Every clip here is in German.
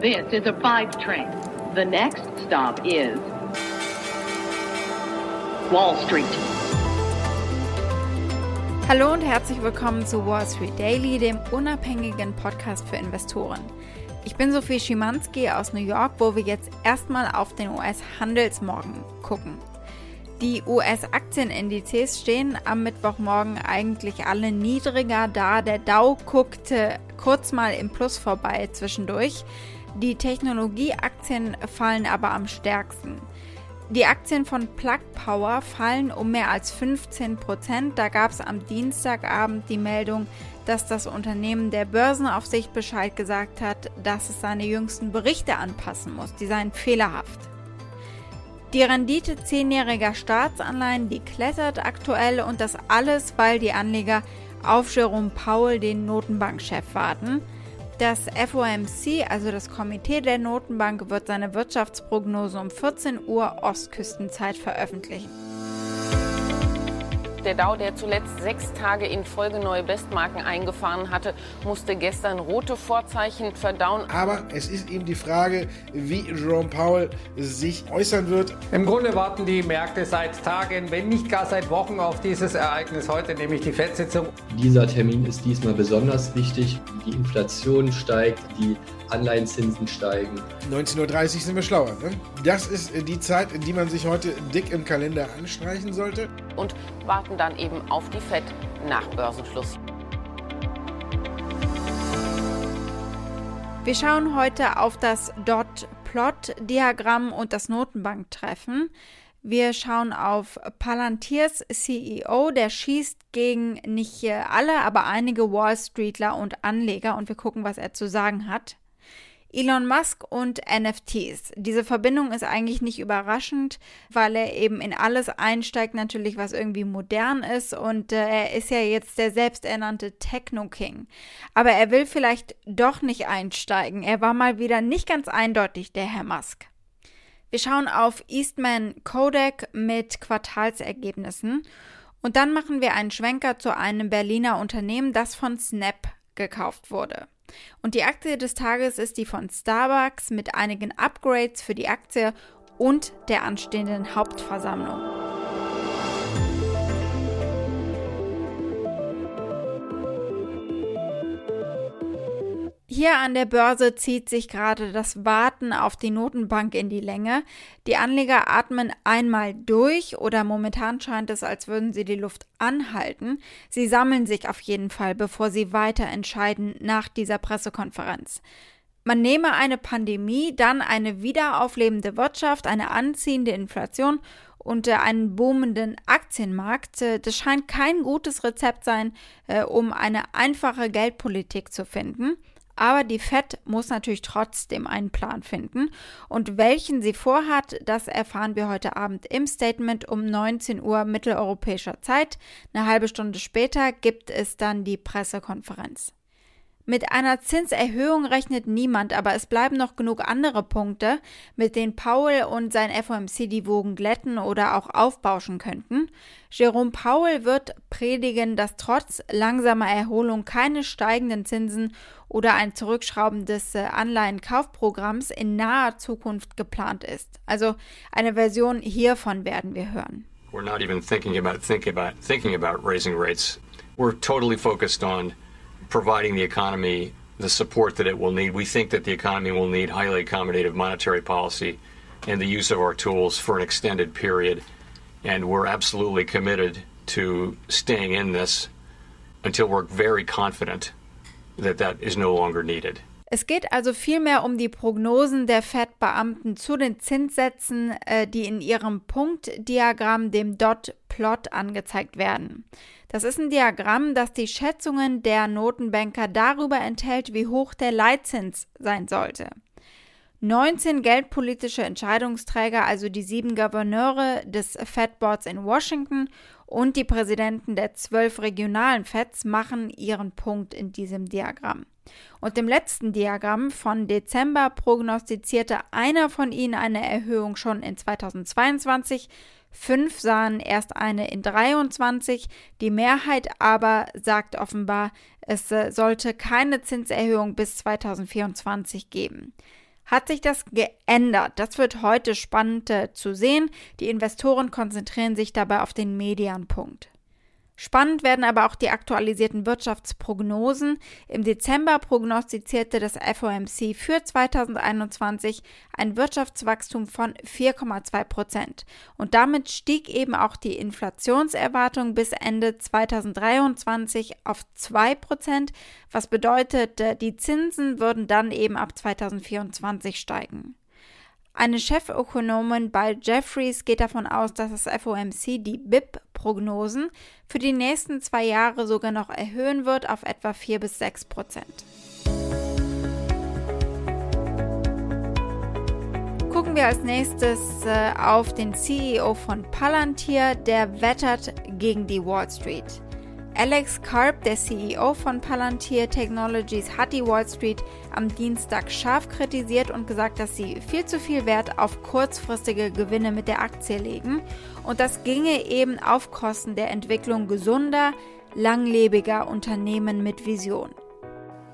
This is a five train. The next stop is Wall Street. Hallo und herzlich willkommen zu Wall Street Daily, dem unabhängigen Podcast für Investoren. Ich bin Sophie Schimanski aus New York, wo wir jetzt erstmal auf den US-Handelsmorgen gucken. Die US-Aktienindizes stehen am Mittwochmorgen eigentlich alle niedriger da. Der Dow guckte kurz mal im Plus vorbei zwischendurch. Die Technologieaktien fallen aber am stärksten. Die Aktien von Plug Power fallen um mehr als 15 Prozent. Da gab es am Dienstagabend die Meldung, dass das Unternehmen der Börsenaufsicht Bescheid gesagt hat, dass es seine jüngsten Berichte anpassen muss. Die seien fehlerhaft. Die Rendite zehnjähriger Staatsanleihen, die klettert aktuell und das alles, weil die Anleger auf Jerome Powell, den Notenbankchef, warten. Das FOMC, also das Komitee der Notenbank, wird seine Wirtschaftsprognose um 14 Uhr Ostküstenzeit veröffentlichen. Der Dow, der zuletzt sechs Tage in Folge neue Bestmarken eingefahren hatte, musste gestern rote Vorzeichen verdauen. Aber es ist eben die Frage, wie Jerome Powell sich äußern wird. Im Grunde warten die Märkte seit Tagen, wenn nicht gar seit Wochen auf dieses Ereignis heute, nämlich die FED-Sitzung. Dieser Termin ist diesmal besonders wichtig. Die Inflation steigt, die Anleihenzinsen steigen. 19.30 Uhr sind wir schlauer. Ne? Das ist die Zeit, in die man sich heute dick im Kalender anstreichen sollte. Und warten dann eben auf die FED nach Börsenschluss. Wir schauen heute auf das Dot-Plot-Diagramm und das Notenbanktreffen. Wir schauen auf Palantirs CEO, der schießt gegen nicht alle, aber einige Wall Streetler und Anleger und wir gucken, was er zu sagen hat. Elon Musk und NFTs. Diese Verbindung ist eigentlich nicht überraschend, weil er eben in alles einsteigt, natürlich, was irgendwie modern ist. Und äh, er ist ja jetzt der selbsternannte Techno-King. Aber er will vielleicht doch nicht einsteigen. Er war mal wieder nicht ganz eindeutig, der Herr Musk. Wir schauen auf Eastman Kodak mit Quartalsergebnissen. Und dann machen wir einen Schwenker zu einem Berliner Unternehmen, das von Snap gekauft wurde. Und die Aktie des Tages ist die von Starbucks mit einigen Upgrades für die Aktie und der anstehenden Hauptversammlung. Hier an der Börse zieht sich gerade das Warten auf die Notenbank in die Länge. Die Anleger atmen einmal durch oder momentan scheint es, als würden sie die Luft anhalten. Sie sammeln sich auf jeden Fall, bevor sie weiter entscheiden nach dieser Pressekonferenz. Man nehme eine Pandemie, dann eine wiederauflebende Wirtschaft, eine anziehende Inflation und äh, einen boomenden Aktienmarkt. Äh, das scheint kein gutes Rezept sein, äh, um eine einfache Geldpolitik zu finden. Aber die Fed muss natürlich trotzdem einen Plan finden. Und welchen sie vorhat, das erfahren wir heute Abend im Statement um 19 Uhr mitteleuropäischer Zeit. Eine halbe Stunde später gibt es dann die Pressekonferenz. Mit einer Zinserhöhung rechnet niemand, aber es bleiben noch genug andere Punkte, mit denen Powell und sein FOMC die Wogen glätten oder auch aufbauschen könnten. Jerome Powell wird predigen, dass trotz langsamer Erholung keine steigenden Zinsen oder ein Zurückschrauben des äh, Anleihenkaufprogramms in naher Zukunft geplant ist. Also eine Version hiervon werden wir hören. We're not even thinking about thinking about thinking about raising rates. We're totally focused on providing the economy the support that it will need. We think that the economy will need highly accommodative monetary policy and the use of our tools for an extended period. And we're absolutely committed to staying in this until we're very confident that that is no longer needed. Es geht also vielmehr um die Prognosen der Fed-Beamten zu den Zinssätzen, äh, die in ihrem Punktdiagramm, dem Dot-Plot, angezeigt werden. Das ist ein Diagramm, das die Schätzungen der Notenbanker darüber enthält, wie hoch der Leitzins sein sollte. 19 geldpolitische Entscheidungsträger, also die sieben Gouverneure des Fed Boards in Washington und die Präsidenten der zwölf regionalen Feds, machen ihren Punkt in diesem Diagramm. Und im letzten Diagramm von Dezember prognostizierte einer von ihnen eine Erhöhung schon in 2022, Fünf sahen erst eine in 23. Die Mehrheit aber sagt offenbar, es äh, sollte keine Zinserhöhung bis 2024 geben. Hat sich das geändert? Das wird heute spannend äh, zu sehen. Die Investoren konzentrieren sich dabei auf den Medianpunkt. Spannend werden aber auch die aktualisierten Wirtschaftsprognosen. Im Dezember prognostizierte das FOMC für 2021 ein Wirtschaftswachstum von 4,2 Prozent. Und damit stieg eben auch die Inflationserwartung bis Ende 2023 auf 2 Prozent, was bedeutet, die Zinsen würden dann eben ab 2024 steigen. Eine Chefökonomin bei Jeffries geht davon aus, dass das FOMC die BIP-Prognosen für die nächsten zwei Jahre sogar noch erhöhen wird auf etwa 4 bis 6 Prozent. Gucken wir als nächstes äh, auf den CEO von Palantir, der wettert gegen die Wall Street. Alex Karp, der CEO von Palantir Technologies, hat die Wall Street am Dienstag scharf kritisiert und gesagt, dass sie viel zu viel Wert auf kurzfristige Gewinne mit der Aktie legen und das ginge eben auf Kosten der Entwicklung gesunder, langlebiger Unternehmen mit Vision.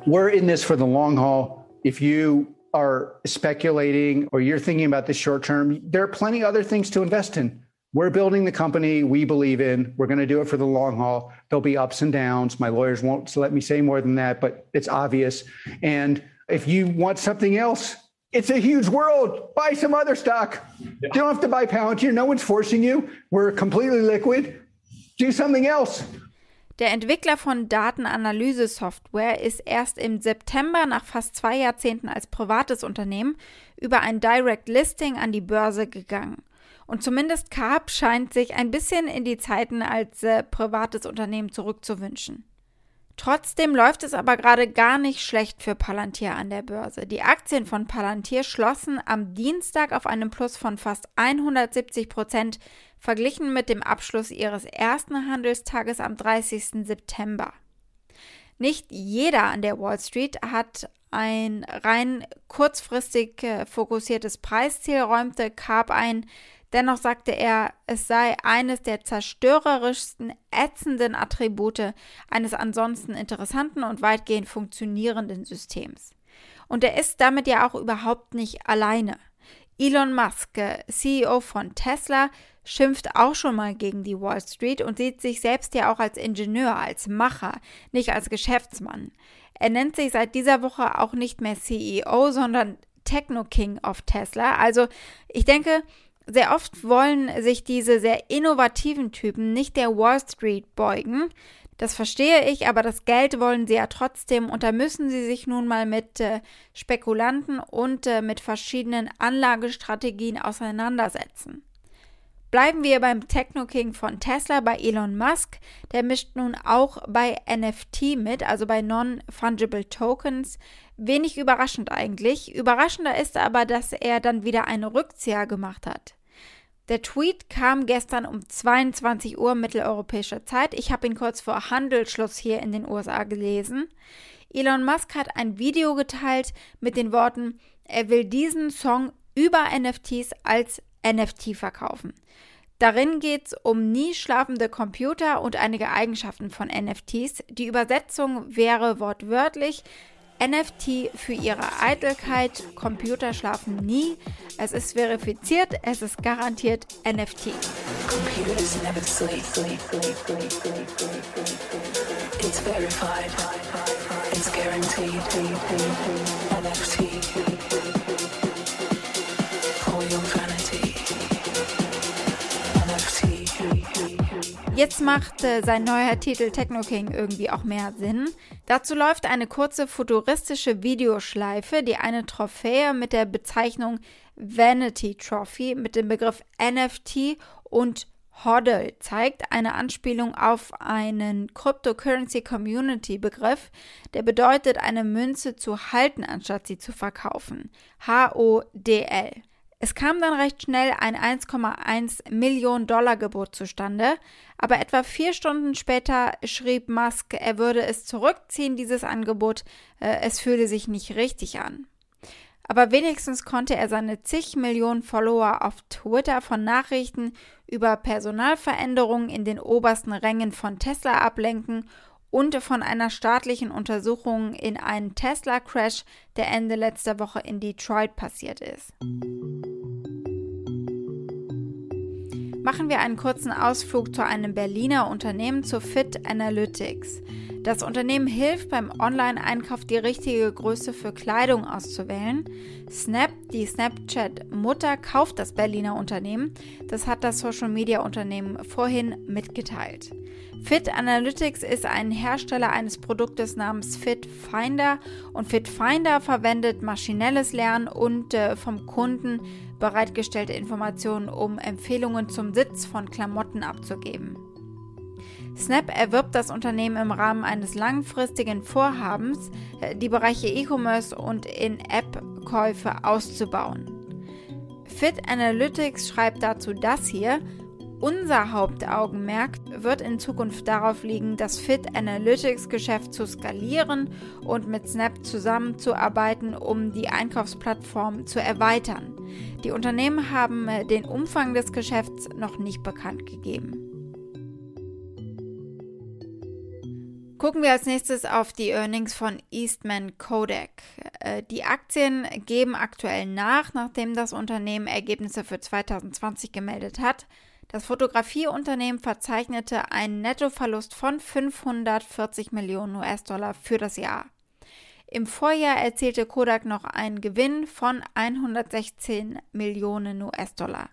We're in this for the long haul. If you are speculating or you're thinking about the short term, there are plenty other things to invest in. we're building the company we believe in. We're going to do it for the long haul. There'll be ups and downs. My lawyers won't let me say more than that, but it's obvious. And if you want something else, it's a huge world. Buy some other stock. Yeah. You don't have to buy Palantir. No one's forcing you. We're completely liquid. Do something else. Der Entwickler von Datenanalyse-Software ist erst im September nach fast zwei Jahrzehnten als privates Unternehmen über ein Direct Listing an die Börse gegangen. Und zumindest Carp scheint sich ein bisschen in die Zeiten als äh, privates Unternehmen zurückzuwünschen. Trotzdem läuft es aber gerade gar nicht schlecht für Palantir an der Börse. Die Aktien von Palantir schlossen am Dienstag auf einem Plus von fast 170 Prozent verglichen mit dem Abschluss ihres ersten Handelstages am 30. September. Nicht jeder an der Wall Street hat ein rein kurzfristig äh, fokussiertes Preisziel, räumte Carp ein, Dennoch sagte er, es sei eines der zerstörerischsten, ätzenden Attribute eines ansonsten interessanten und weitgehend funktionierenden Systems. Und er ist damit ja auch überhaupt nicht alleine. Elon Musk, CEO von Tesla, schimpft auch schon mal gegen die Wall Street und sieht sich selbst ja auch als Ingenieur, als Macher, nicht als Geschäftsmann. Er nennt sich seit dieser Woche auch nicht mehr CEO, sondern Techno King of Tesla. Also ich denke, sehr oft wollen sich diese sehr innovativen Typen nicht der Wall Street beugen. Das verstehe ich, aber das Geld wollen sie ja trotzdem und da müssen sie sich nun mal mit äh, Spekulanten und äh, mit verschiedenen Anlagestrategien auseinandersetzen. Bleiben wir beim Techno King von Tesla, bei Elon Musk. Der mischt nun auch bei NFT mit, also bei Non-Fungible Tokens. Wenig überraschend eigentlich. Überraschender ist aber, dass er dann wieder einen Rückzieher gemacht hat. Der Tweet kam gestern um 22 Uhr mitteleuropäischer Zeit. Ich habe ihn kurz vor Handelsschluss hier in den USA gelesen. Elon Musk hat ein Video geteilt mit den Worten, er will diesen Song über NFTs als NFT verkaufen. Darin geht es um nie schlafende Computer und einige Eigenschaften von NFTs. Die Übersetzung wäre wortwörtlich, NFT für ihre Eitelkeit, Computer schlafen nie. Es ist verifiziert, es ist garantiert NFT. Computers never sleep. It's verified. It's guaranteed. NFT. Jetzt macht äh, sein neuer Titel Techno King irgendwie auch mehr Sinn. Dazu läuft eine kurze futuristische Videoschleife, die eine Trophäe mit der Bezeichnung Vanity Trophy mit dem Begriff NFT und HODL zeigt, eine Anspielung auf einen Cryptocurrency Community Begriff, der bedeutet, eine Münze zu halten, anstatt sie zu verkaufen. H-O-D-L. Es kam dann recht schnell ein 1,1 Millionen Dollar Gebot zustande, aber etwa vier Stunden später schrieb Musk, er würde es zurückziehen, dieses Angebot, äh, es fühle sich nicht richtig an. Aber wenigstens konnte er seine zig Millionen Follower auf Twitter von Nachrichten über Personalveränderungen in den obersten Rängen von Tesla ablenken und von einer staatlichen Untersuchung in einen Tesla-Crash, der Ende letzter Woche in Detroit passiert ist. Machen wir einen kurzen Ausflug zu einem Berliner Unternehmen zu Fit Analytics. Das Unternehmen hilft beim Online-Einkauf die richtige Größe für Kleidung auszuwählen. Snap, die Snapchat-Mutter, kauft das Berliner Unternehmen. Das hat das Social-Media-Unternehmen vorhin mitgeteilt. Fit Analytics ist ein Hersteller eines Produktes namens Fit Finder und Fit Finder verwendet maschinelles Lernen und äh, vom Kunden bereitgestellte Informationen, um Empfehlungen zum Sitz von Klamotten abzugeben. Snap erwirbt das Unternehmen im Rahmen eines langfristigen Vorhabens, äh, die Bereiche E-Commerce und In-App-Käufe auszubauen. Fit Analytics schreibt dazu das hier. Unser Hauptaugenmerk wird in Zukunft darauf liegen, das Fit Analytics Geschäft zu skalieren und mit Snap zusammenzuarbeiten, um die Einkaufsplattform zu erweitern. Die Unternehmen haben äh, den Umfang des Geschäfts noch nicht bekannt gegeben. Gucken wir als nächstes auf die Earnings von Eastman Kodak. Äh, die Aktien geben aktuell nach, nachdem das Unternehmen Ergebnisse für 2020 gemeldet hat. Das Fotografieunternehmen verzeichnete einen Nettoverlust von 540 Millionen US-Dollar für das Jahr. Im Vorjahr erzielte Kodak noch einen Gewinn von 116 Millionen US-Dollar.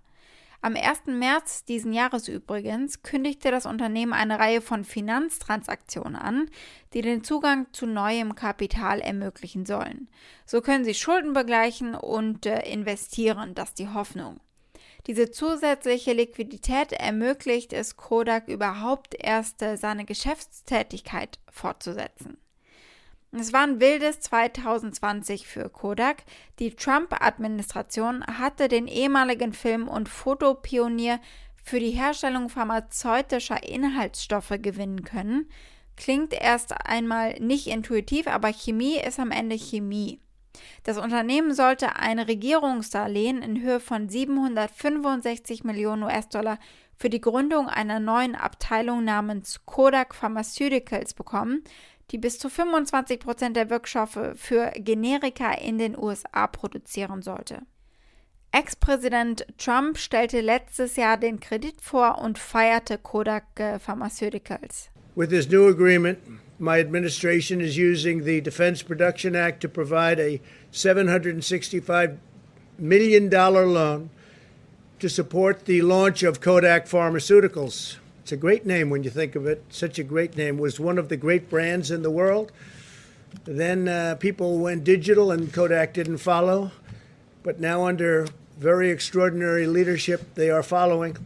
Am 1. März diesen Jahres übrigens kündigte das Unternehmen eine Reihe von Finanztransaktionen an, die den Zugang zu neuem Kapital ermöglichen sollen. So können sie Schulden begleichen und äh, investieren, das ist die Hoffnung. Diese zusätzliche Liquidität ermöglicht es Kodak überhaupt erst äh, seine Geschäftstätigkeit fortzusetzen. Es war ein wildes 2020 für Kodak. Die Trump-Administration hatte den ehemaligen Film- und Fotopionier für die Herstellung pharmazeutischer Inhaltsstoffe gewinnen können. Klingt erst einmal nicht intuitiv, aber Chemie ist am Ende Chemie. Das Unternehmen sollte ein Regierungsdarlehen in Höhe von 765 Millionen US-Dollar für die Gründung einer neuen Abteilung namens Kodak Pharmaceuticals bekommen, die bis zu 25 Prozent der Wirkstoffe für Generika in den USA produzieren sollte. Ex-Präsident Trump stellte letztes Jahr den Kredit vor und feierte Kodak äh, Pharmaceuticals. With this new agreement, my administration is using the Defense Production Act to provide a $765 million loan to support the launch of Kodak Pharmaceuticals. It's a great name when you think of it. Such a great name. Was one of the great brands in the world. Then uh, people went digital and Kodak didn't follow. But now, under very extraordinary leadership, they are following.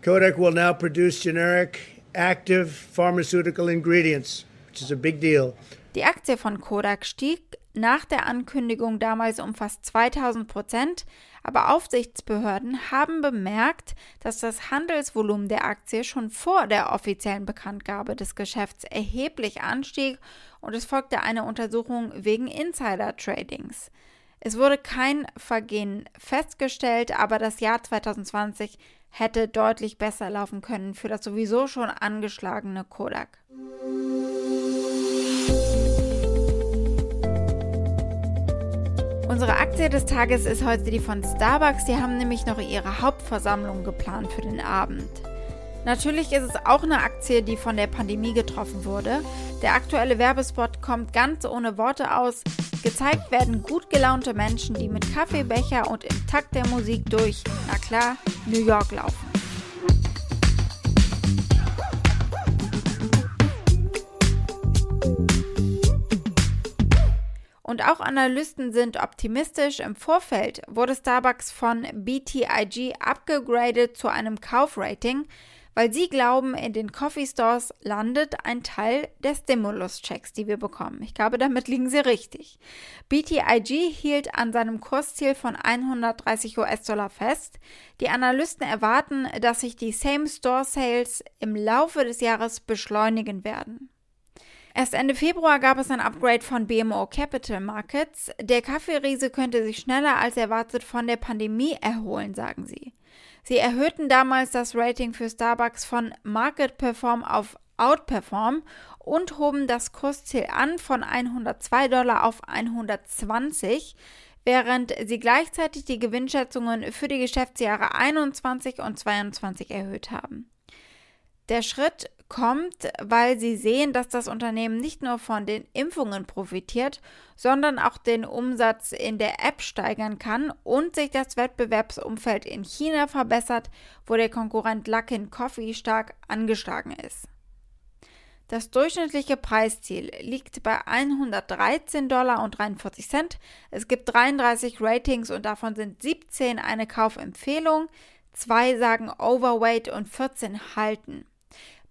Kodak will now produce generic active pharmaceutical ingredients, which is a big deal. Die Aktie von Kodak stieg nach der Ankündigung damals um fast 2000 Prozent, aber Aufsichtsbehörden haben bemerkt, dass das Handelsvolumen der Aktie schon vor der offiziellen Bekanntgabe des Geschäfts erheblich anstieg und es folgte eine Untersuchung wegen Insider-Tradings. Es wurde kein Vergehen festgestellt, aber das Jahr 2020 hätte deutlich besser laufen können für das sowieso schon angeschlagene Kodak. Aktie des Tages ist heute die von Starbucks. Die haben nämlich noch ihre Hauptversammlung geplant für den Abend. Natürlich ist es auch eine Aktie, die von der Pandemie getroffen wurde. Der aktuelle Werbespot kommt ganz ohne Worte aus. Gezeigt werden gut gelaunte Menschen, die mit Kaffeebecher und im Takt der Musik durch, na klar, New York laufen. Auch Analysten sind optimistisch. Im Vorfeld wurde Starbucks von BTIG abgegradet zu einem Kaufrating, weil sie glauben, in den Coffee Stores landet ein Teil der Stimulus-Checks, die wir bekommen. Ich glaube, damit liegen sie richtig. BTIG hielt an seinem Kursziel von 130 US-Dollar fest. Die Analysten erwarten, dass sich die Same-Store-Sales im Laufe des Jahres beschleunigen werden. Erst Ende Februar gab es ein Upgrade von BMO Capital Markets. Der Kaffeeriese könnte sich schneller als erwartet von der Pandemie erholen, sagen sie. Sie erhöhten damals das Rating für Starbucks von Market Perform auf outperformen und hoben das Kursziel an von 102 Dollar auf 120, während sie gleichzeitig die Gewinnschätzungen für die Geschäftsjahre 21 und 22 erhöht haben. Der Schritt kommt, weil sie sehen, dass das Unternehmen nicht nur von den Impfungen profitiert, sondern auch den Umsatz in der App steigern kann und sich das Wettbewerbsumfeld in China verbessert, wo der Konkurrent Luckin Coffee stark angeschlagen ist. Das durchschnittliche Preisziel liegt bei 113 Dollar und 43 Cent. Es gibt 33 Ratings und davon sind 17 eine Kaufempfehlung, zwei sagen Overweight und 14 halten.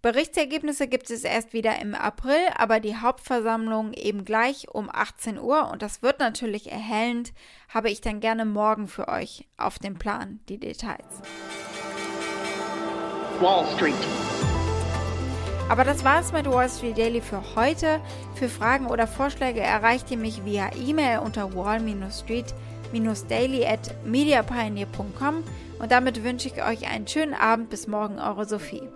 Berichtsergebnisse gibt es erst wieder im April, aber die Hauptversammlung eben gleich um 18 Uhr und das wird natürlich erhellend, habe ich dann gerne morgen für euch auf dem Plan die Details. Wall Street. Aber das war's mit Wall Street Daily für heute. Für Fragen oder Vorschläge erreicht ihr mich via E-Mail unter wall-street-daily at mediapioneer.com und damit wünsche ich euch einen schönen Abend. Bis morgen, eure Sophie.